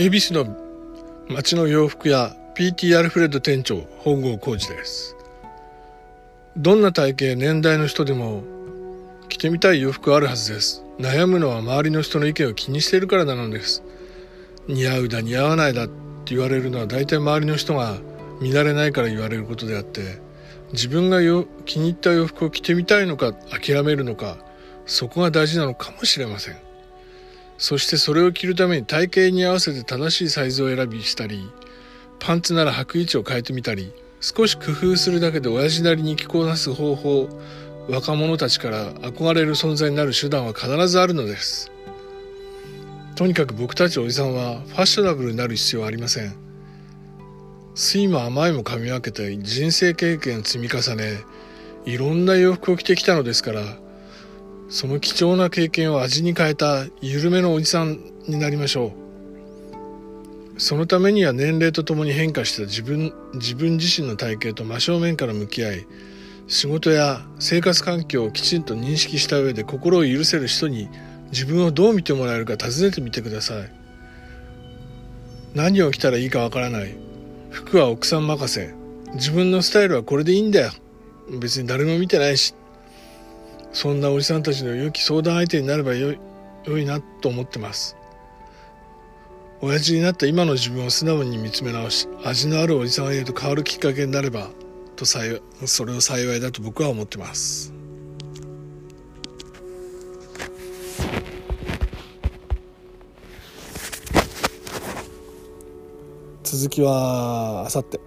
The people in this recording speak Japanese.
恵比寿の街の洋服屋 PT アルフレッド店長本郷浩二です。どんな体型年代の人でも着てみたい洋服あるはずです。悩むのは周りの人の意見を気にしているからなのです。似合うだ似合わないだって言われるのは大体周りの人が見慣れないから言われることであって自分がよ気に入った洋服を着てみたいのか諦めるのかそこが大事なのかもしれません。そしてそれを着るために体型に合わせて正しいサイズを選びしたりパンツなら履く位置を変えてみたり少し工夫するだけで親父なりに着こなす方法若者たちから憧れる存在になる手段は必ずあるのです。とにかく僕たちおじさんはファッショナブルになる必要はありません。酸いも甘いも噛み分けて人生経験を積み重ねいろんな洋服を着てきたのですからその貴重な経験を味に変えた緩めのおじさんになりましょう。そのためには年齢とともに変化した自分自分自身の体型と真正面から向き合い仕事や生活環境をきちんと認識した上で心を許せる人に自分をどう見てもらえるか尋ねてみてください。何を着たらいいかわからない。服は奥さん任せ。自分のスタイルはこれでいいんだよ。別に誰も見てないし。そんなおじさんたちの良き相談相手になればよ良いなと思ってます。親父になった今の自分を素直に見つめ直し味のあるおじさんへと変わるきっかけになればとそれを幸いだと僕は思ってます。続きはあさって